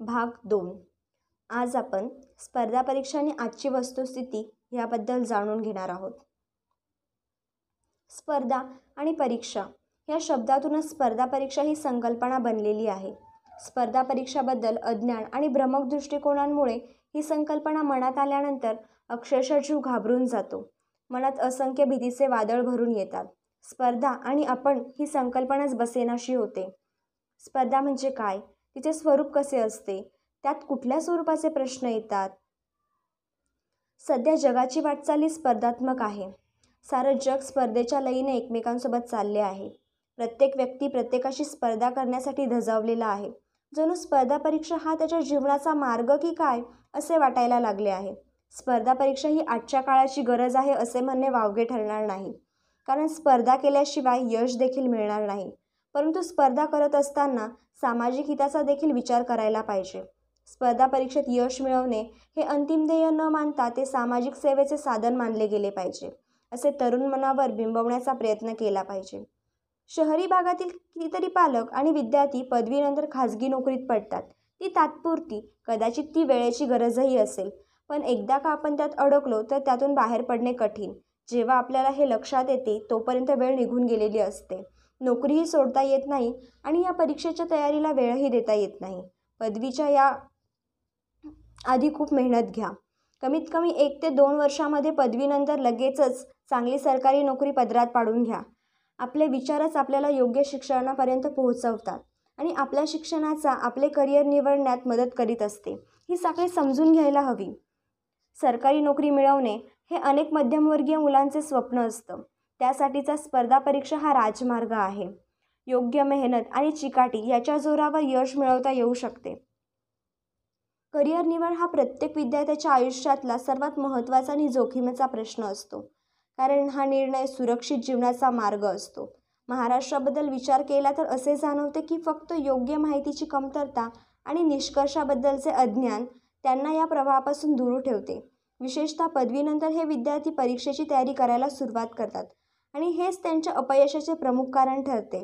भाग दोन. आज आपण स्पर्धा परीक्षा आणि आजची वस्तुस्थिती याबद्दल जाणून घेणार आहोत. स्पर्धा आणि परीक्षा या शब्दातूनच स्पर्धा परीक्षा ही संकल्पना बनलेली आहे. स्पर्धा परीक्षाबद्दल अज्ञान आणि भ्रमक दृष्टिकोनांमुळे ही संकल्पना मनात आल्यानंतर अक्षरशः जीव घाबरून जातो. मनात असंख्य भीतीचे वादळ भरून येतात. स्पर्धा आणि आपण ही संकल्पनाच बसेनाशी होते. स्पर्धा म्हणजे काय? तिचे स्वरूप कसे असते? त्यात कुठल्या स्वरूपाचे प्रश्न येतात? सध्या जगाची वाटचाली स्पर्धात्मक आहे. सारं जग स्पर्धेच्या लयीने एकमेकांसोबत चालले आहे. प्रत्येक व्यक्ती प्रत्येकाशी स्पर्धा करण्यासाठी धजावलेला आहे. जणू स्पर्धा परीक्षा हा त्याच्या जीवनाचा मार्ग की काय असे वाटायला लागले आहे. स्पर्धा परीक्षा ही आजच्या काळाची गरज आहे असे म्हणणे वावगे ठरणार नाही. कारण स्पर्धा केल्याशिवाय यश देखील मिळणार नाही. परंतु स्पर्धा करत असताना सामाजिक हिताचा देखील विचार करायला पाहिजे. स्पर्धा परीक्षेत यश मिळवणे हे अंतिम ध्येय न मानता ते सामाजिक सेवेचे साधन मानले गेले पाहिजे असे तरुण मनावर बिंबवण्याचा प्रयत्न केला पाहिजे. शहरी भागातील कितीतरी पालक आणि विद्यार्थी पदवीनंतर खाजगी नोकरीत पडतात. ती तात्पुरती कदाचित ती वेळेची गरजही असेल. पण एकदा का आपण त्यात अडकलो तर त्यातून बाहेर पडणे कठीण. जेव्हा आपल्याला हे लक्षात येते तोपर्यंत वेळ निघून गेलेली असते. नोकरीही सोडता येत नाही आणि या परीक्षेच्या तयारीला वेळही देता येत नाही. पदवीच्या या आधी खूप मेहनत घ्या. कमीत कमी एक ते दोन वर्षामध्ये पदवीनंतर लगेचच चांगली सरकारी नोकरी पदरात पाडून घ्या. आपले विचारच आपल्याला योग्य शिक्षणापर्यंत पोहोचवतात आणि आपल्या शिक्षणाचा आपले करिअर निवडण्यात मदत करीत असते. ही साखळी समजून घ्यायला हवी. सरकारी नोकरी मिळवणे हे अनेक मध्यमवर्गीय मुलांचे स्वप्न असतं. त्यासाठीचा स्पर्धा परीक्षा हा राजमार्ग आहे. योग्य मेहनत आणि चिकाटी याच्या जोरावर यश मिळवता येऊ शकते. करिअर निवड हा प्रत्येक विद्यार्थ्याच्या आयुष्यातला सर्वात महत्त्वाचा आणि जोखीमेचा प्रश्न असतो. कारण हा निर्णय सुरक्षित जीवनाचा मार्ग असतो. महाराष्ट्राबद्दल विचार केला तर असे जाणवते की फक्त योग्य माहितीची कमतरता आणि निष्कर्षाबद्दलचे अज्ञान त्यांना या प्रवाहापासून दूर ठेवते. विशेषतः पदवीनंतर हे विद्यार्थी परीक्षेची तयारी करायला सुरुवात करतात आणि हेच त्यांच्या अपयशाचे प्रमुख कारण ठरते.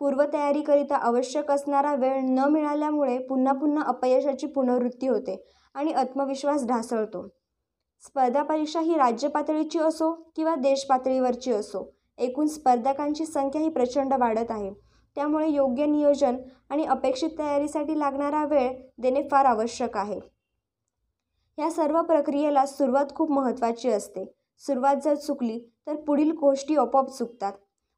पूर्वतयारीकरिता आवश्यक असणारा वेळ न मिळाल्यामुळे पुन्हा पुन्हा अपयशाची पुनरावृत्ती होते आणि आत्मविश्वास ढासळतो. स्पर्धा परीक्षा ही राज्य पातळीची असो किंवा देश पातळीवरची असो एकूण स्पर्धकांची संख्या ही प्रचंड वाढत आहे. त्यामुळे योग्य नियोजन आणि अपेक्षित तयारीसाठी लागणारा वेळ देणे फार आवश्यक आहे. ह्या सर्व प्रक्रियेला सुरुवात खूप महत्त्वाची असते. सुरुवात जर चुकली तर पुढील गोष्टी आपोआप चुकतात.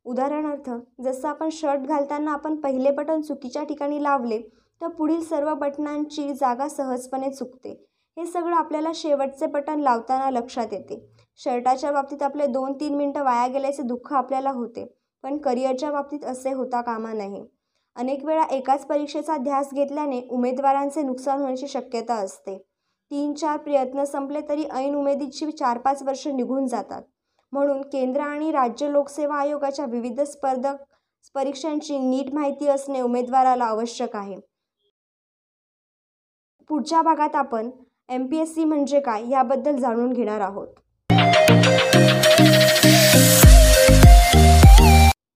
उदाहरणार्थ जसं आपण शर्ट घालताना आपण पहिले बटन चुकीच्या ठिकाणी लावले तर पुढील सर्व बटनांची जागा सहजपणे चुकते. हे सगळं आपल्याला शेवटचे बटन लावताना लक्षात येते. शर्टाच्या बाबतीत आपले दोन तीन मिनटं वाया गेल्याचे दुःख आपल्याला होते पण करिअरच्या बाबतीत असे होता कामा नाही अनेक वेळा एकाच परीक्षेचा ध्यास घेतल्याने उमेदवारांचे नुकसान होण्याची शक्यता असते. तीन चार प्रयत्न संपले तरी ऐन उमेदीची चार पाच वर्ष निघून जातात. म्हणून केंद्र आणि राज्य लोकसेवा आयोगाच्या विविध स्पर्धक परीक्षांची नीट माहिती असणे उमेदवाराला आवश्यक आहे. पुढच्या भागात आपण एम पी एस सी म्हणजे काय याबद्दल जाणून घेणार आहोत.